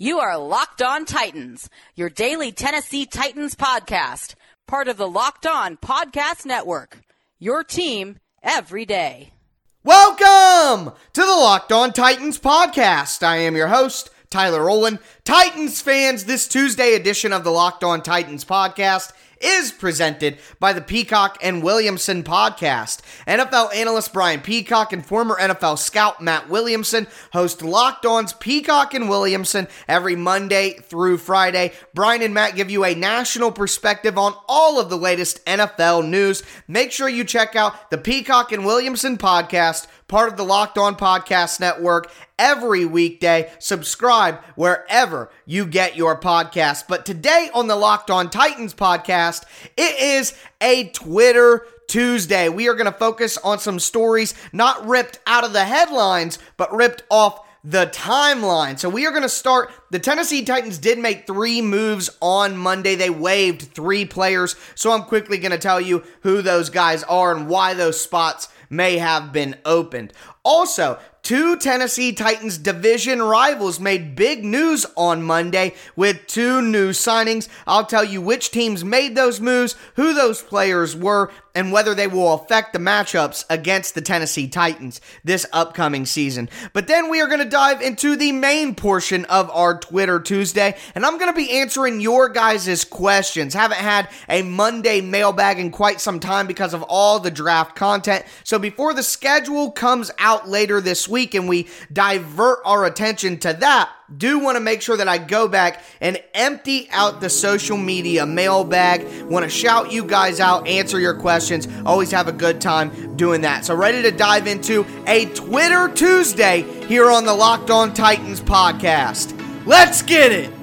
You are Locked On Titans, your daily Tennessee Titans podcast, part of the Locked On Podcast Network. Your team every day. Welcome to the Locked On Titans podcast. I am your host, Tyler Rowland. Titans fans, this Tuesday edition of the Locked On Titans podcast is presented by the Peacock and Williamson podcast. NFL analyst Brian Peacock and former NFL scout Matt Williamson host Locked On's Peacock and Williamson every Monday through Friday. Brian and Matt give you a national perspective on all of the latest NFL news. Make sure you check out the Peacock and Williamson podcast part of the Locked On Podcast Network every weekday. Subscribe wherever you get your podcast. But today on the Locked On Titans podcast, it is a Twitter Tuesday. We are going to focus on some stories not ripped out of the headlines, but ripped off the timeline. So we are going to start. The Tennessee Titans did make three moves on Monday. They waived three players. So I'm quickly going to tell you who those guys are and why those spots may have been opened. Also, Two Tennessee Titans division rivals made big news on Monday with two new signings. I'll tell you which teams made those moves, who those players were, and whether they will affect the matchups against the Tennessee Titans this upcoming season. But then we are going to dive into the main portion of our Twitter Tuesday, and I'm going to be answering your guys' questions. Haven't had a Monday mailbag in quite some time because of all the draft content. So before the schedule comes out later this week and we divert our attention to that, do want to make sure that I go back and empty out the social media mailbag. Want to shout you guys out, answer your questions. Always have a good time doing that. So, ready to dive into a Twitter Tuesday here on the Locked On Titans podcast. Let's get it.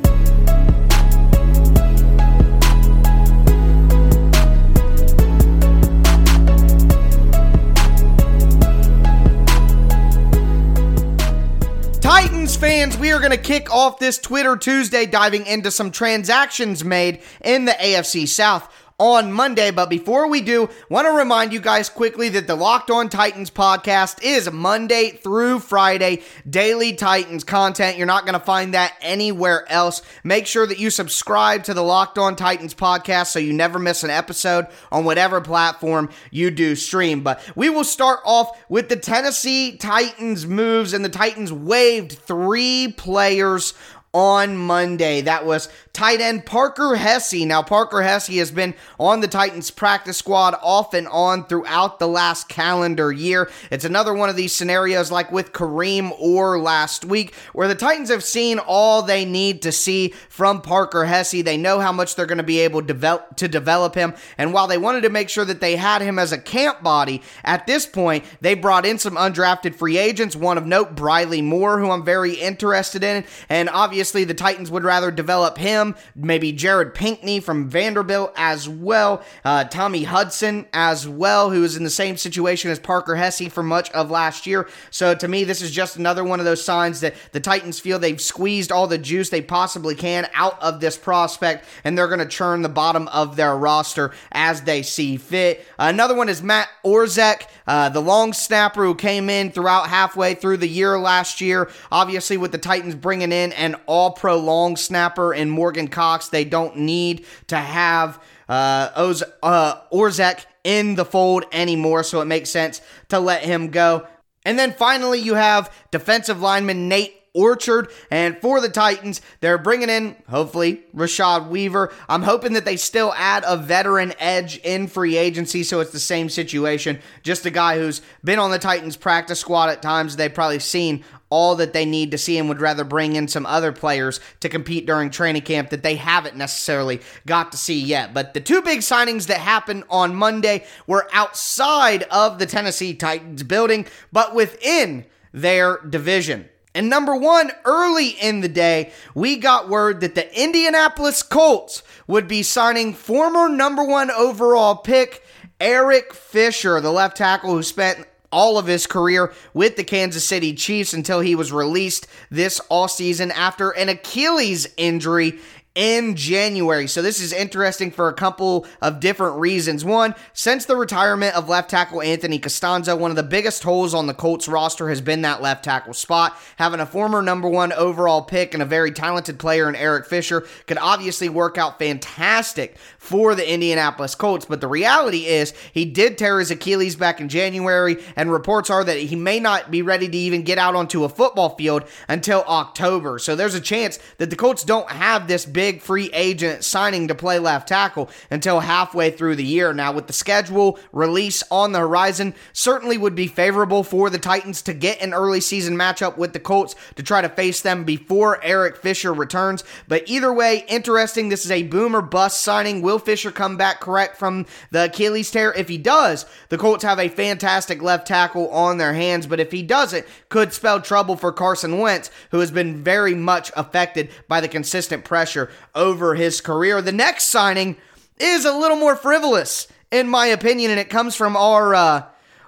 Fans, we are going to kick off this Twitter Tuesday diving into some transactions made in the AFC South on Monday. But before we do, want to remind you guys quickly that the Locked On Titans podcast is Monday through Friday, daily Titans content. You're not going to find that anywhere else. Make sure that you subscribe to the Locked On Titans podcast so you never miss an episode on whatever platform you do stream. But we will start off with the Tennessee Titans moves, and the Titans waived three players on Monday. That was tight end Parker Hesse. Now, Parker Hesse has been on the Titans practice squad off and on throughout the last calendar year. It's another one of these scenarios like with Kareem Orr last week, where the Titans have seen all they need to see from Parker Hesse. They know how much they're going to be able to develop, to develop him. And while they wanted to make sure that they had him as a camp body, at this point, they brought in some undrafted free agents. One of note, Briley Moore, who I'm very interested in. And obviously, Obviously, the Titans would rather develop him, maybe Jared Pinkney from Vanderbilt as well, uh, Tommy Hudson as well, who is in the same situation as Parker Hesse for much of last year. So to me, this is just another one of those signs that the Titans feel they've squeezed all the juice they possibly can out of this prospect, and they're going to churn the bottom of their roster as they see fit. Another one is Matt Orzech, uh, the long snapper who came in throughout halfway through the year last year. Obviously, with the Titans bringing in an all pro long snapper in Morgan Cox. They don't need to have uh, Oz, uh, Orzech in the fold anymore, so it makes sense to let him go. And then finally, you have defensive lineman Nate Orchard. And for the Titans, they're bringing in, hopefully, Rashad Weaver. I'm hoping that they still add a veteran edge in free agency, so it's the same situation. Just a guy who's been on the Titans practice squad at times. They've probably seen all that they need to see and would rather bring in some other players to compete during training camp that they haven't necessarily got to see yet. But the two big signings that happened on Monday were outside of the Tennessee Titans building, but within their division. And number one, early in the day, we got word that the Indianapolis Colts would be signing former number one overall pick Eric Fisher, the left tackle who spent all of his career with the Kansas City Chiefs until he was released this all season after an Achilles injury in January. So this is interesting for a couple of different reasons. One, since the retirement of left tackle Anthony Castonzo, one of the biggest holes on the Colts roster has been that left tackle spot. Having a former number one overall pick and a very talented player in Eric Fisher could obviously work out fantastic for the Indianapolis Colts. But the reality is, he did tear his Achilles back in January, and reports are that he may not be ready to even get out onto a football field until October. So there's a chance that the Colts don't have this big free agent signing to play left tackle until halfway through the year. Now, with the schedule release on the horizon, certainly would be favorable for the Titans to get an early season matchup with the Colts to try to face them before Eric Fisher returns. But either way, interesting. This is a boomer bust signing. Will Fisher come back correct from the Achilles tear? If he does, the Colts have a fantastic left tackle on their hands. But if he doesn't, could spell trouble for Carson Wentz, who has been very much affected by the consistent pressure over his career. The next signing is a little more frivolous, in my opinion, and it comes from our uh,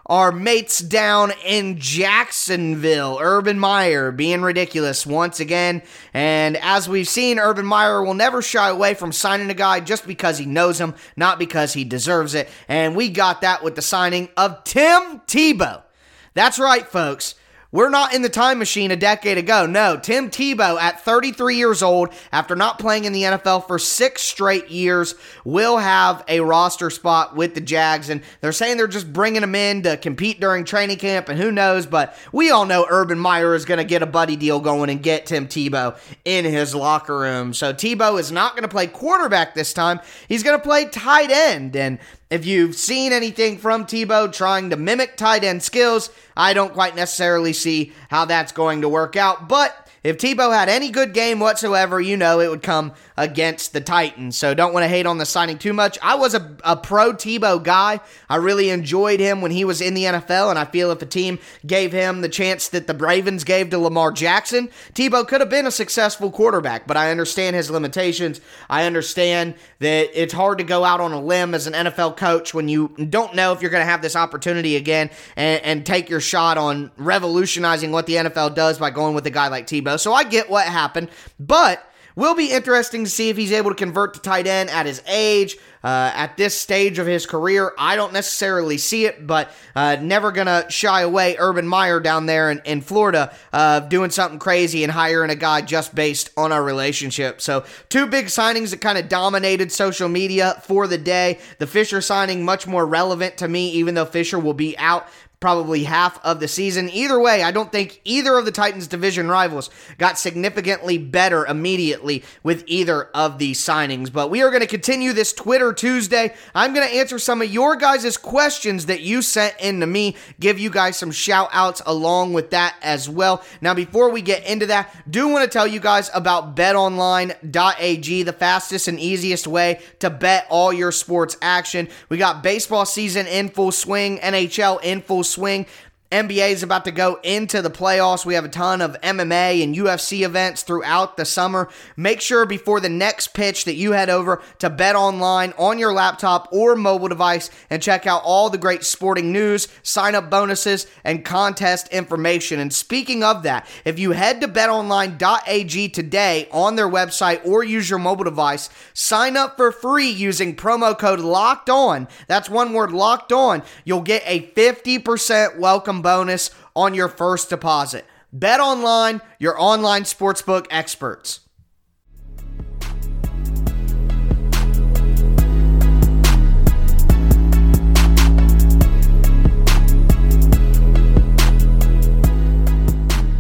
our mates down in Jacksonville. Urban Meyer being ridiculous once again. And as we've seen, Urban Meyer will never shy away from signing a guy just because he knows him, not because he deserves it. And we got that with the signing of Tim Tebow. That's right, folks. We're not in the time machine a decade ago. No, Tim Tebow, at 33 years old, after not playing in the NFL for six straight years, will have a roster spot with the Jags. And they're saying they're just bringing him in to compete during training camp, and who knows, but we all know Urban Meyer is going to get a buddy deal going and get Tim Tebow in his locker room. So Tebow is not going to play quarterback this time. He's going to play tight end. And if you've seen anything from Tebow trying to mimic tight end skills, I don't quite necessarily see how that's going to work out. But if Tebow had any good game whatsoever, you know it would come against the Titans. So don't want to hate on the signing too much. I was a, a pro Tebow guy. I really enjoyed him when he was in the NFL, and I feel if a team gave him the chance that the Ravens gave to Lamar Jackson, Tebow could have been a successful quarterback. But I understand his limitations. I understand that it's hard to go out on a limb as an NFL coach when you don't know if you're going to have this opportunity again and, and take your shot on revolutionizing what the NFL does by going with a guy like Tebow. So I get what happened, but will be interesting to see if he's able to convert to tight end at his age. Uh, at this stage of his career, I don't necessarily see it, but uh, never gonna shy away. Urban Meyer down there in, in Florida uh, doing something crazy and hiring a guy just based on our relationship. So, two big signings that kind of dominated social media for the day. The Fisher signing much more relevant to me, even though Fisher will be out probably half of the season. Either way, I don't think either of the Titans' division rivals got significantly better immediately with either of these signings. But we are going to continue this Twitter Tuesday. I'm going to answer some of your guys' questions that you sent in to me, give you guys some shout outs along with that as well. Now, before we get into that, do want to tell you guys about betonline.ag, the fastest and easiest way to bet all your sports action. We got baseball season in full swing, NHL in full swing. NBA is about to go into the playoffs. We have a ton of MMA and UFC events throughout the summer. Make sure before the next pitch that you head over to Bet Online on your laptop or mobile device and check out all the great sporting news, sign up bonuses, and contest information. And speaking of that, if you head to betonline.ag today on their website or use your mobile device, sign up for free using promo code LOCKED ON. That's one word locked on. You'll get a 50% welcome welcome bonus on your first deposit. Bet online, your online sportsbook experts.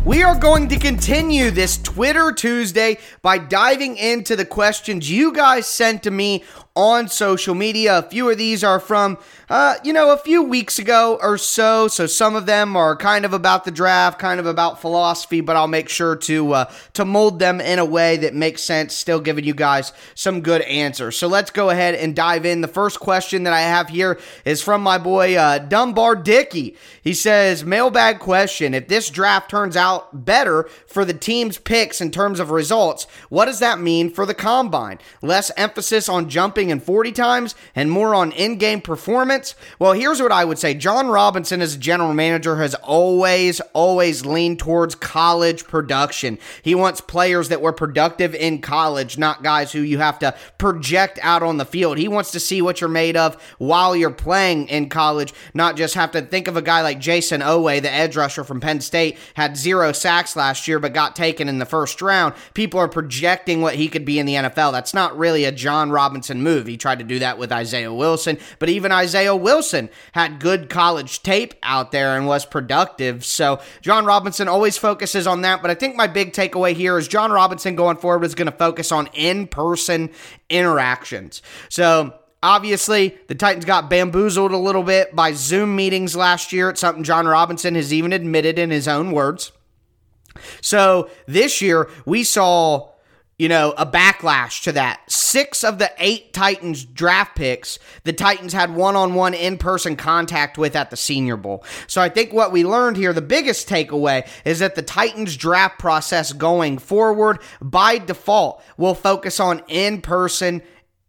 We are going to continue this Twitter Tuesday by diving into the questions you guys sent to me on social media. A few of these are from, uh, you know, a few weeks ago or so. So some of them are kind of about the draft, kind of about philosophy, but I'll make sure to uh, to mold them in a way that makes sense, still giving you guys some good answers. So let's go ahead and dive in. The first question that I have here is from my boy uh, Dunbar Dickey. He says, mailbag question: If this draft turns out better for the team's picks in terms of results, what does that mean for the combine? Less emphasis on jumping and 40 times and more on in game performance? Well, here's what I would say Jon Robinson, as a general manager, has always, always leaned towards college production. He wants players that were productive in college, not guys who you have to project out on the field. He wants to see what you're made of while you're playing in college, not just have to think of a guy like Jayson Oweh, the edge rusher from Penn State, had zero sacks last year but got taken in the first round. People are projecting what he could be in the NFL. That's not really a Jon Robinson move. He tried to do that with Isaiah Wilson, but even Isaiah Wilson had good college tape out there and was productive. So Jon Robinson always focuses on that. But I think my big takeaway here is Jon Robinson going forward is going to focus on in person interactions. So Obviously, the Titans got bamboozled a little bit by Zoom meetings last year. It's something Jon Robinson has even admitted in his own words. So this year, we saw you know, a backlash to that. Six of the eight Titans draft picks, the Titans had one on one in person contact with at the Senior Bowl. So I think what we learned here, the biggest takeaway, is that the Titans draft process going forward by default will focus on in person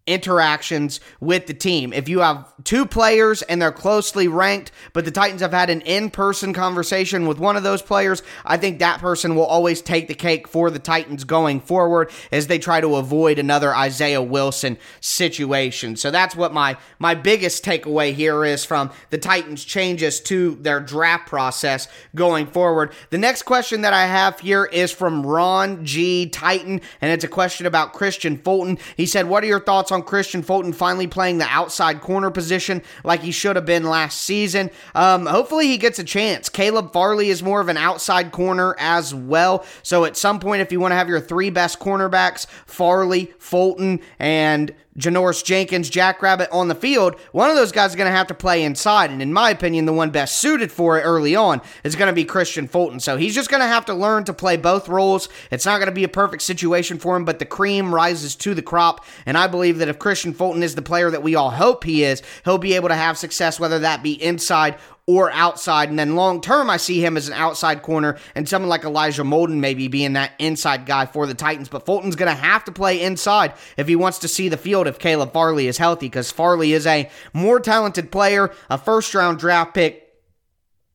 interactions with the team. If you have two players and they're closely ranked, but the Titans have had an in person conversation with one of those players, I think that person will always take the cake for the Titans going forward as they try to avoid another Isaiah Wilson situation. So that's what my, my biggest takeaway here is from the Titans' changes to their draft process going forward. The next question that I have here is from Ron G. Titan, and it's a question about Kristian Fulton. He said, What are your thoughts on on Kristian Fulton finally playing the outside corner position like he should have been last season. Um, hopefully he gets a chance. Caleb Farley is more of an outside corner as well. So at some point, if you want to have your three best cornerbacks, Farley, Fulton, and Janoris Jenkins, Jackrabbit on the field, one of those guys is going to have to play inside. And in my opinion, the one best suited for it early on is going to be Kristian Fulton. So he's just going to have to learn to play both roles. It's not going to be a perfect situation for him, but the cream rises to the crop. And I believe that if Kristian Fulton is the player that we all hope he is, he'll be able to have success, whether that be inside or outside. And then long term, I see him as an outside corner and someone like Elijah Molden maybe being that inside guy for the Titans. But Fulton's going to have to play inside if he wants to see the field if Caleb Farley is healthy because Farley is a more talented player, a first round draft pick.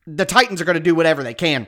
The Titans are going to do whatever they can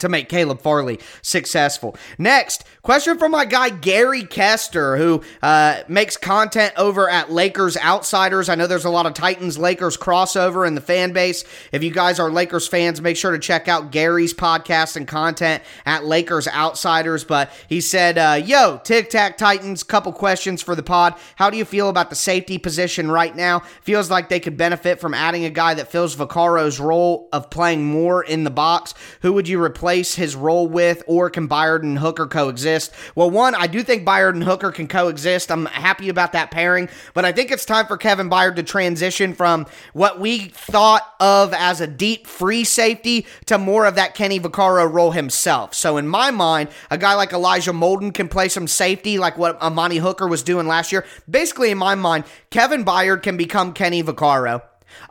to make Caleb Farley successful. Next, question from my guy Gary Kester, who uh, makes content over at Lakers Outsiders. I know there's a lot of Titans Lakers crossover in the fan base. If you guys are Lakers fans, make sure to check out Gary's podcast and content at Lakers Outsiders. But he said, uh, Yo, Tic Tac Titans, couple questions for the pod. How do you feel about the safety position right now? Feels like they could benefit from adding a guy that fills Vaccaro's role of playing more in the box. Who would you replace? Replace his role with, or can Byard and Hooker coexist? Well, one, I do think Byard and Hooker can coexist. I'm happy about that pairing, but I think it's time for Kevin Byard to transition from what we thought of as a deep free safety to more of that Kenny Vaccaro role himself. So in my mind, a guy like Elijah Molden can play some safety like what Amani Hooker was doing last year. Basically, in my mind, Kevin Byard can become Kenny Vaccaro.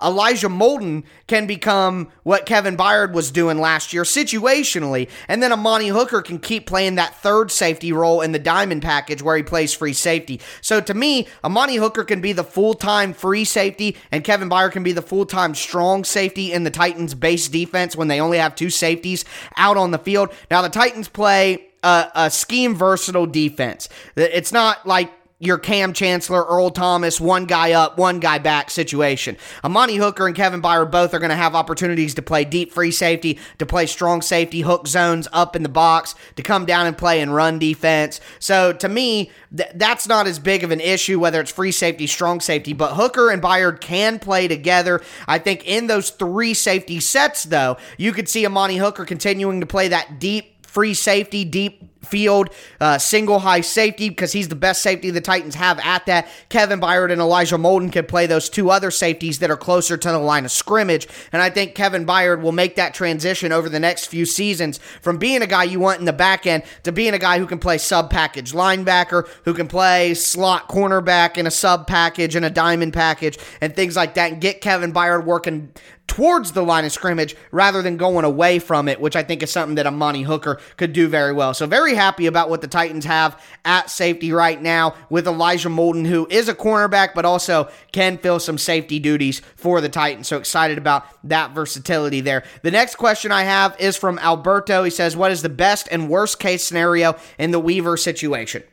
Elijah Molden can become what Kevin Byard was doing last year situationally, and then Amani Hooker can keep playing that third safety role in the diamond package where he plays free safety. So to me, Amani Hooker can be the full time free safety, and Kevin Byard can be the full time strong safety in the Titans' base defense when they only have two safeties out on the field. Now, the Titans play a, a scheme versatile defense. It's not like your Kam Chancellor, Earl Thomas, one guy up, one guy back situation. Amani Hooker and Kevin Byard both are going to have opportunities to play deep free safety, to play strong safety, hook zones up in the box, to come down and play and run defense. So to me, th- that's not as big of an issue, whether it's free safety, strong safety, but Hooker and Byard can play together. I think in those three safety sets, though, you could see Amani Hooker continuing to play that deep free safety, deep field, uh, single high safety because he's the best safety the Titans have at that. Kevin Byard and Elijah Molden can play those two other safeties that are closer to the line of scrimmage. And I think Kevin Byard will make that transition over the next few seasons from being a guy you want in the back end to being a guy who can play sub package linebacker, who can play slot cornerback in a sub package and a diamond package and things like that and get Kevin Byard working towards the line of scrimmage rather than going away from it, which I think is something that Amani Hooker could do very well. So, very happy about what the Titans have at safety right now with Elijah Molden, who is a cornerback, but also can fill some safety duties for the Titans. So, excited about that versatility there. The next question I have is from Alberto. He says, What is the best and worst case scenario in the Weaver situation?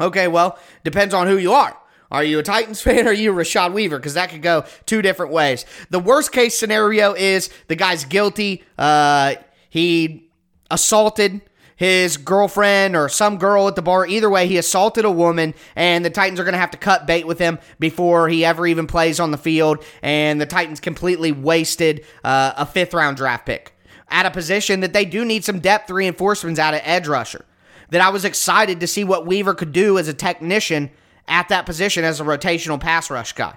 Okay, well, depends on who you are. Are you a Titans fan or are you Rashad Weaver? Because that could go two different ways. The worst case scenario is the guy's guilty. Uh, he assaulted his girlfriend or some girl at the bar. Either way, he assaulted a woman, and the Titans are going to have to cut bait with him before he ever even plays on the field. And the Titans completely wasted uh, a fifth round draft pick at a position that they do need some depth reinforcements out of edge rusher. That I was excited to see what Weaver could do as a technician at that position as a rotational pass rush guy.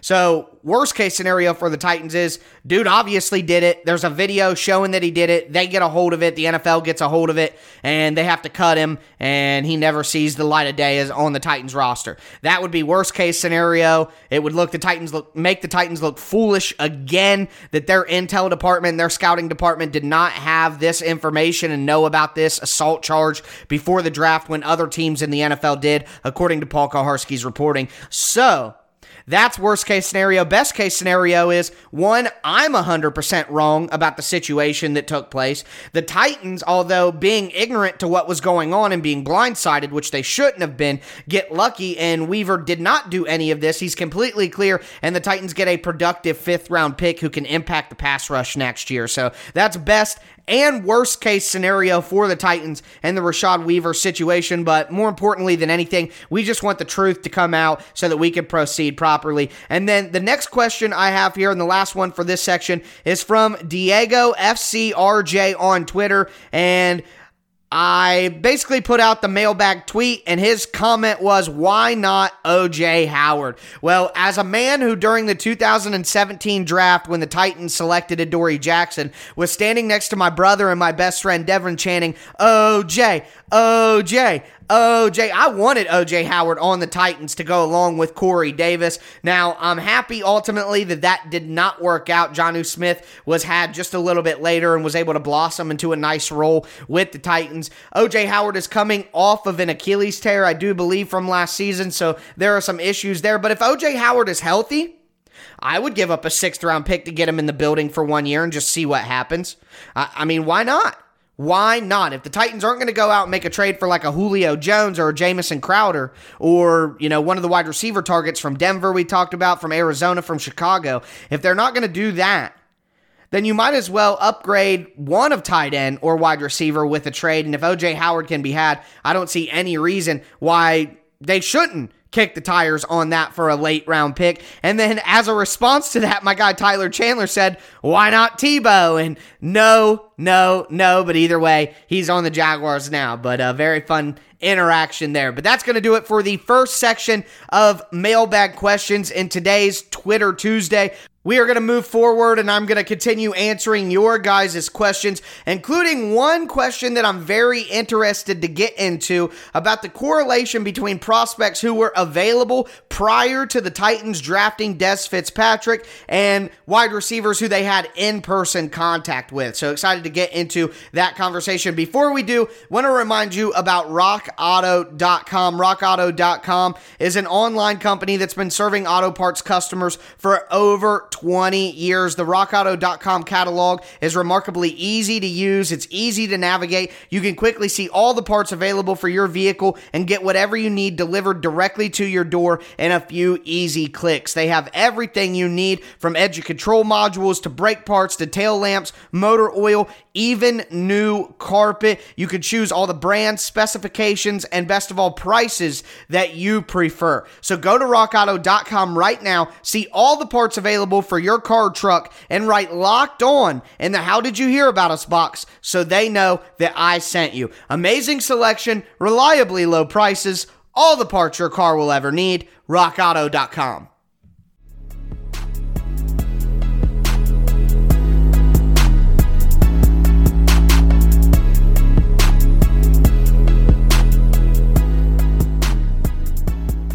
So, worst case scenario for the Titans is dude obviously did it. There's a video showing that he did it. They get a hold of it. The NFL gets a hold of it, and they have to cut him, and he never sees the light of day as on the Titans roster. That would be worst case scenario. It would look the Titans look make the Titans look foolish again that their intel department, their scouting department did not have this information and know about this assault charge before the draft when other teams in the NFL did, according to Paul Kuharsky's reporting. So, that's worst case scenario. Best case scenario is one, I'm 100% wrong about the situation that took place. The Titans, although being ignorant to what was going on and being blindsided, which they shouldn't have been, get lucky, and Weaver did not do any of this. He's completely clear, and the Titans get a productive fifth round pick who can impact the pass rush next year. So that's best and worst case scenario for the Titans and the Rashad Weaver situation. But more importantly than anything, we just want the truth to come out so that we can proceed properly. And then the next question I have here, and the last one for this section, is from Diego FCRJ on Twitter. And I basically put out the mailbag tweet, and his comment was, Why not OJ Howard? Well, as a man who during the 2017 draft, when the Titans selected Adoree Jackson, was standing next to my brother and my best friend Devin Channing, OJ, OJ, OJ. I wanted OJ Howard on the Titans to go along with Corey Davis. Now, I'm happy ultimately that that did not work out. Jonnu Smith was had just a little bit later and was able to blossom into a nice role with the Titans. OJ Howard is coming off of an Achilles tear, I do believe, from last season, so there are some issues there. But if OJ Howard is healthy, I would give up a sixth round pick to get him in the building for one year and just see what happens. I, I mean, why not? Why not? If the Titans aren't going to go out and make a trade for like a Julio Jones or a Jamison Crowder or, you know, one of the wide receiver targets from Denver we talked about, from Arizona, from Chicago, if they're not going to do that, then you might as well upgrade one of tight end or wide receiver with a trade. And if OJ Howard can be had, I don't see any reason why they shouldn't kick the tires on that for a late round pick. And then as a response to that, my guy Tyler Chandler said, why not Tebow? And no, no, no. But either way, he's on the Jaguars now. But a very fun interaction there. But that's going to do it for the first section of mailbag questions in today's Twitter Tuesday. We are going to move forward and I'm going to continue answering your guys' questions, including one question that I'm very interested to get into about the correlation between prospects who were available prior to the Titans drafting Dez Fitzpatrick and wide receivers who they had in person contact with. So excited to get into that conversation. Before we do, want to remind you about rockauto.com. Rockauto.com is an online company that's been serving auto parts customers for over 20 years. The rockauto.com catalog is remarkably easy to use. It's easy to navigate. You can quickly see all the parts available for your vehicle and get whatever you need delivered directly to your door in a few easy clicks. They have everything you need from engine control modules to brake parts to tail lamps, motor oil, even new carpet. You can choose all the brands, specifications, and best of all, prices that you prefer. So go to rockauto.com right now, see all the parts available for your car truck, and write locked on in the How Did You Hear About Us box so they know that I sent you. Amazing selection, reliably low prices, all the parts your car will ever need. RockAuto.com.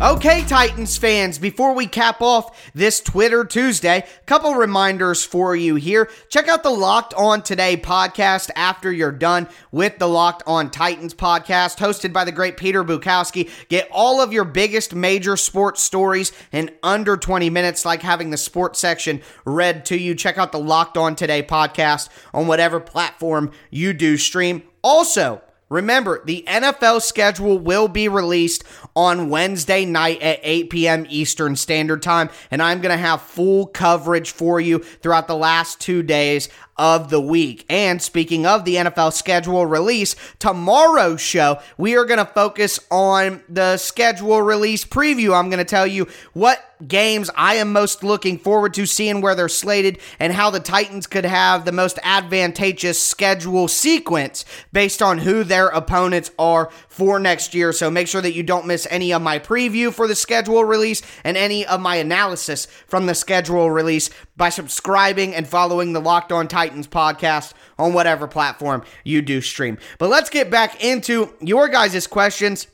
Okay, Titans fans, before we cap off this Twitter Tuesday, a couple reminders for you here. Check out the Locked On Today podcast after you're done with the Locked On Titans podcast, hosted by the great Peter Bukowski. Get all of your biggest major sports stories in under 20 minutes, like having the sports section read to you. Check out the Locked On Today podcast on whatever platform you do stream. Also, Remember, the NFL schedule will be released on Wednesday night at 8 p.m. Eastern Standard Time, and I'm going to have full coverage for you throughout the last two days of the week. And speaking of the NFL schedule release, tomorrow's show, we are going to focus on the schedule release preview. I'm going to tell you what games I am most looking forward to seeing where they're slated and how the Titans could have the most advantageous schedule sequence based on who their opponents are for next year. So make sure that you don't miss any of my preview for the schedule release and any of my analysis from the schedule release by subscribing and following the Locked On Titans podcast on whatever platform you do stream. But let's get back into your guys' questions.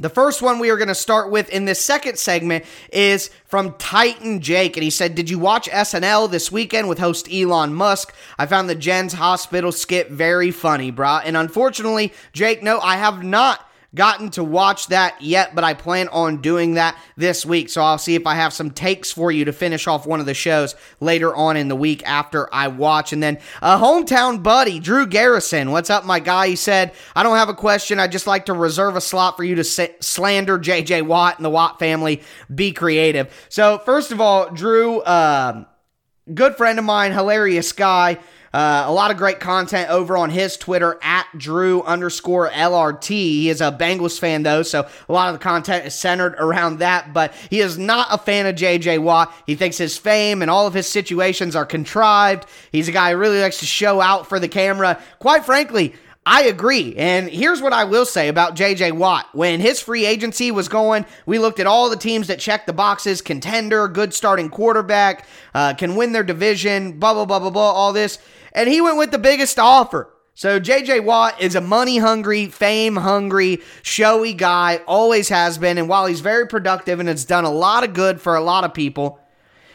The first one we are going to start with in this second segment is from Titan Jake. And he said, Did you watch SNL this weekend with host Elon Musk? I found the Gen Z Hospital skit very funny, brah. And unfortunately, Jake, no, I have not gotten to watch that yet, but I plan on doing that this week. So I'll see if I have some takes for you to finish off one of the shows later on in the week after I watch. And then a hometown buddy, Drew Garrison. What's up, my guy? He said, I don't have a question. I just like to reserve a slot for you to slander JJ Watt and the Watt family. Be creative. So, first of all, Drew, uh, good friend of mine, hilarious guy. Uh, a lot of great content over on his Twitter at Drew underscore LRT. He is a Bengals fan though, so a lot of the content is centered around that. But he is not a fan of JJ Watt. He thinks his fame and all of his situations are contrived. He's a guy who really likes to show out for the camera. Quite frankly, I agree. And here's what I will say about JJ Watt. When his free agency was going, we looked at all the teams that check the boxes contender, good starting quarterback, uh, can win their division, blah, blah, blah, blah, blah, all this and he went with the biggest offer. So JJ Watt is a money hungry, fame hungry, showy guy, always has been. And while he's very productive and has done a lot of good for a lot of people,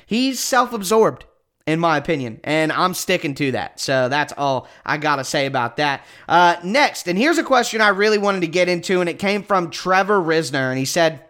he's self absorbed, in my opinion. And I'm sticking to that. So that's all I got to say about that. Uh, next, and here's a question I really wanted to get into, and it came from Trevor Risner. And he said,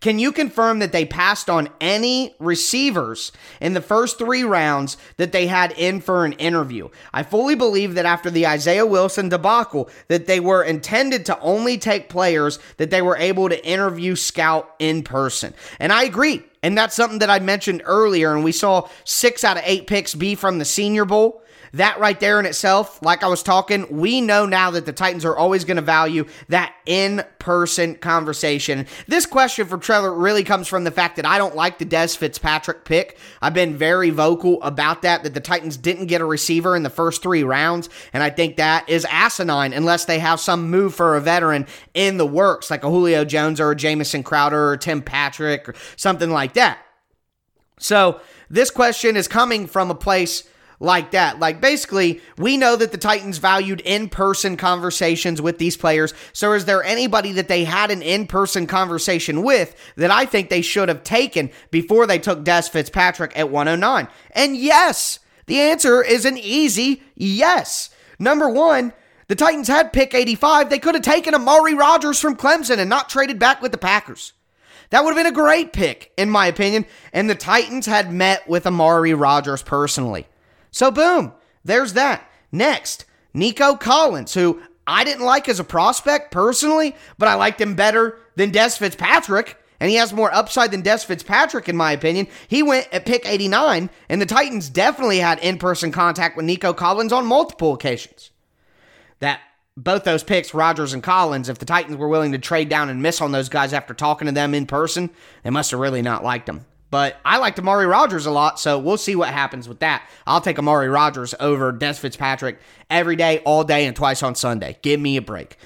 can you confirm that they passed on any receivers in the first three rounds that they had in for an interview? I fully believe that after the Isaiah Wilson debacle, that they were intended to only take players that they were able to interview scout in person. And I agree. And that's something that I mentioned earlier. And we saw six out of eight picks be from the Senior Bowl. That right there in itself, like I was talking, we know now that the Titans are always going to value that in person conversation. This question for Trevor really comes from the fact that I don't like the Dez Fitzpatrick pick. I've been very vocal about that, that the Titans didn't get a receiver in the first three rounds. And I think that is asinine unless they have some move for a veteran in the works, like a Julio Jones or a Jamison Crowder or Tim Patrick or something like that. So this question is coming from a place like that. Like basically, we know that the Titans valued in-person conversations with these players. So is there anybody that they had an in-person conversation with that I think they should have taken before they took Dez Fitzpatrick at 109? And yes, the answer is an easy yes. Number 1, the Titans had pick 85. They could have taken Amari Rodgers from Clemson and not traded back with the Packers. That would have been a great pick, in my opinion. And the Titans had met with Amari Rodgers personally. So, boom, there's that. Next, Nico Collins, who I didn't like as a prospect personally, but I liked him better than Dez Fitzpatrick. And he has more upside than Dez Fitzpatrick, in my opinion. He went at pick 89, and the Titans definitely had in person contact with Nico Collins on multiple occasions. That both those picks, Rodgers and Collins, if the Titans were willing to trade down and miss on those guys after talking to them in person, they must have really not liked them. But I liked Amari Rodgers a lot, so we'll see what happens with that. I'll take Amari Rodgers over Dez Fitzpatrick every day, all day, and twice on Sunday. Give me a break.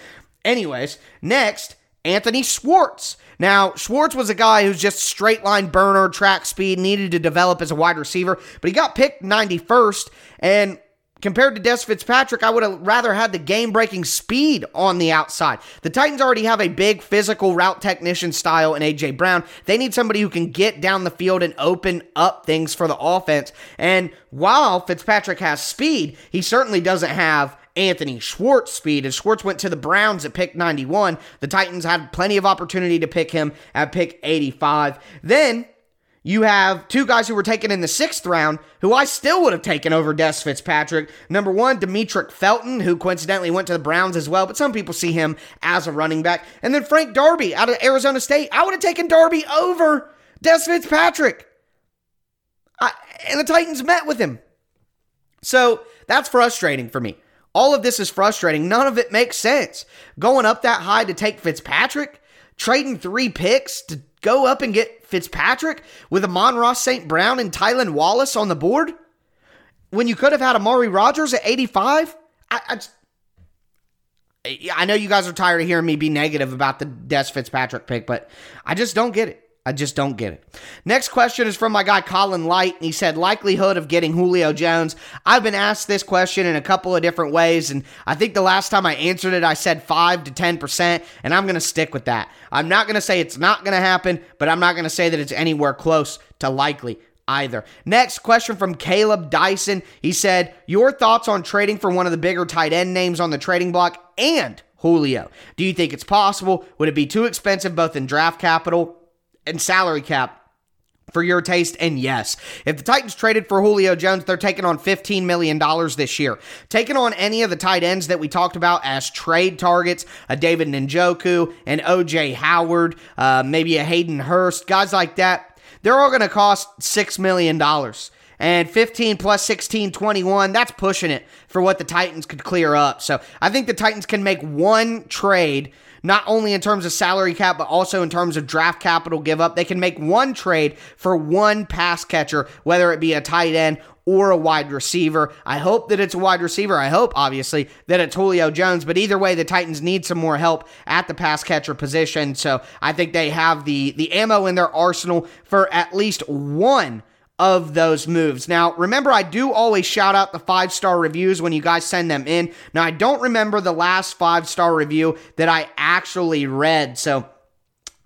Anyways, next, Anthony Schwartz. Now, Schwartz was a guy who's just straight line burner, track speed, needed to develop as a wide receiver, but he got picked 91st. And compared to Dez Fitzpatrick, I would have rather had the game breaking speed on the outside. The Titans already have a big physical route technician style in A.J. Brown. They need somebody who can get down the field and open up things for the offense. And while Fitzpatrick has speed, he certainly doesn't have Anthony Schwartz speed. And Schwartz went to the Browns at pick 91. The Titans had plenty of opportunity to pick him at pick 85. Then you have two guys who were taken in the sixth round, who I still would have taken over Dez Fitzpatrick. Number one, Demetric Felton, who coincidentally went to the Browns as well, but some people see him as a running back. And then Frank Darby out of Arizona State. I would have taken Darby over Dez Fitzpatrick. I, and the Titans met with him. So that's frustrating for me. All of this is frustrating. None of it makes sense. Going up that high to take Fitzpatrick, trading three picks to go up and get Fitzpatrick with Amon-Ra St. Brown and Tylan Wallace on the board when you could have had Amari Rodgers at 85? I, I, I know you guys are tired of hearing me be negative about the Dez Fitzpatrick pick, but I just don't get it. I just don't get it. Next question is from my guy Colin Light. He said, likelihood of getting Julio Jones. I've been asked this question in a couple of different ways. And I think the last time I answered it, I said 5 to 10%. And I'm going to stick with that. I'm not going to say it's not going to happen, but I'm not going to say that it's anywhere close to likely either. Next question from Caleb Dyson. He said, Your thoughts on trading for one of the bigger tight end names on the trading block and Julio? Do you think it's possible? Would it be too expensive both in draft capital and salary cap for your taste? And yes, if the Titans traded for Julio Jones, they're taking on $15 million this year. Taking on any of the tight ends that we talked about as trade targets, a David Njoku, an OJ Howard, uh, maybe a Hayden Hurst, guys like that, they're all going to cost $6 million. And 15 plus 16, 21, that's pushing it for what the Titans could clear up. So I think the Titans can make one trade not only in terms of salary cap, but also in terms of draft capital give up. They can make one trade for one pass catcher, whether it be a tight end or a wide receiver. I hope that it's a wide receiver. I hope, obviously, that it's Julio Jones. But either way, the Titans need some more help at the pass catcher position. So I think they have the the ammo in their arsenal for at least one of those moves. Now, remember, I do always shout out the five star reviews when you guys send them in. Now, I don't remember the last five star review that I actually read. So,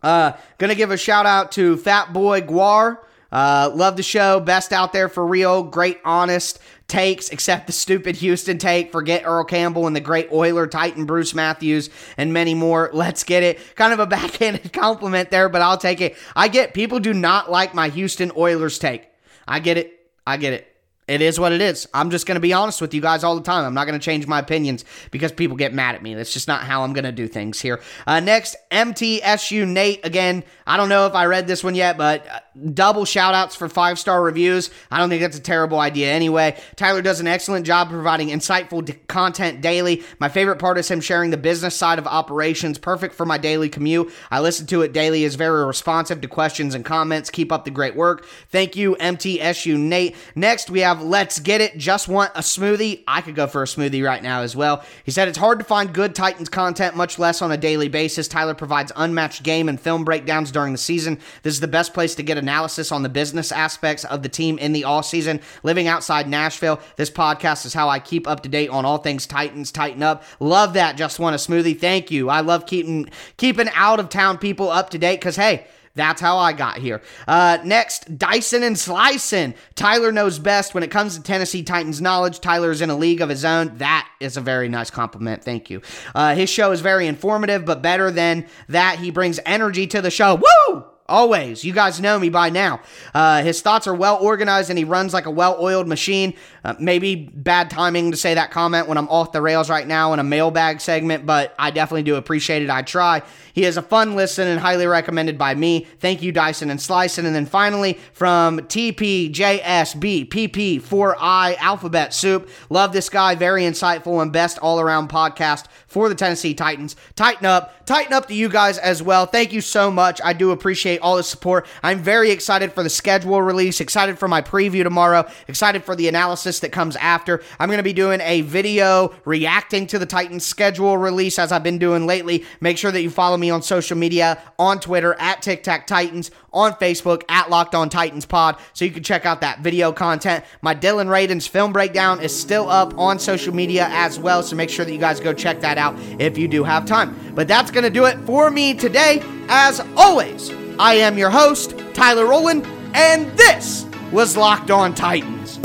uh, gonna give a shout out to Fat Boy Guar. Uh, love the show. Best out there for real. Great, honest takes, except the stupid Houston take. Forget Earl Campbell and the great Oiler Titan Bruce Matthews and many more. Let's get it. Kind of a backhanded compliment there, but I'll take it. I get people do not like my Houston Oilers take. I get it. I get it. It is what it is. I'm just going to be honest with you guys all the time. I'm not going to change my opinions because people get mad at me. That's just not how I'm going to do things here. Uh, next, MTSU Nate. Again, I don't know if I read this one yet, but uh, double shout outs for five star reviews. I don't think that's a terrible idea anyway. Tyler does an excellent job providing insightful d- content daily. My favorite part is him sharing the business side of operations, perfect for my daily commute. I listen to it daily, is very responsive to questions and comments. Keep up the great work. Thank you, MTSU Nate. Next, we have Let's Get It. Just want a smoothie. I could go for a smoothie right now as well. He said it's hard to find good Titans content, much less on a daily basis. Tyler provides unmatched game and film breakdowns during the season. This is the best place to get analysis on the business aspects of the team in the off season. Living outside Nashville, this podcast is how I keep up to date on all things Titans. Tighten up. Love that. Just want a smoothie. Thank you. I love keeping keeping out of town people up to date because hey. That's how I got here. Uh, next, Dyson and Slicing. Tyler knows best when it comes to Tennessee Titans knowledge. Tyler is in a league of his own. That is a very nice compliment. Thank you. Uh, his show is very informative, but better than that, he brings energy to the show. Woo! Always. You guys know me by now. Uh, his thoughts are well organized and he runs like a well oiled machine. Uh, maybe bad timing to say that comment when I'm off the rails right now in a mailbag segment, but I definitely do appreciate it. I try. He is a fun listen and highly recommended by me. Thank you, Dyson and Slicing. And then finally, from TPJSB, PP4I Alphabet Soup. Love this guy. Very insightful and best all around podcast for the Tennessee Titans. Tighten up, tighten up to you guys as well. Thank you so much. I do appreciate all the support. I'm very excited for the schedule release, excited for my preview tomorrow, excited for the analysis that comes after. I'm going to be doing a video reacting to the Titans schedule release as I've been doing lately. Make sure that you follow me on social media on Twitter at Tic Tac Titans, on Facebook at Locked On Titans Pod, so you can check out that video content. My Dillon Radunz's film breakdown is still up on social media as well, so make sure that you guys go check that out if you do have time. But that's going to do it for me today. As always, I am your host, Tyler Rowland, and this was Locked On Titans.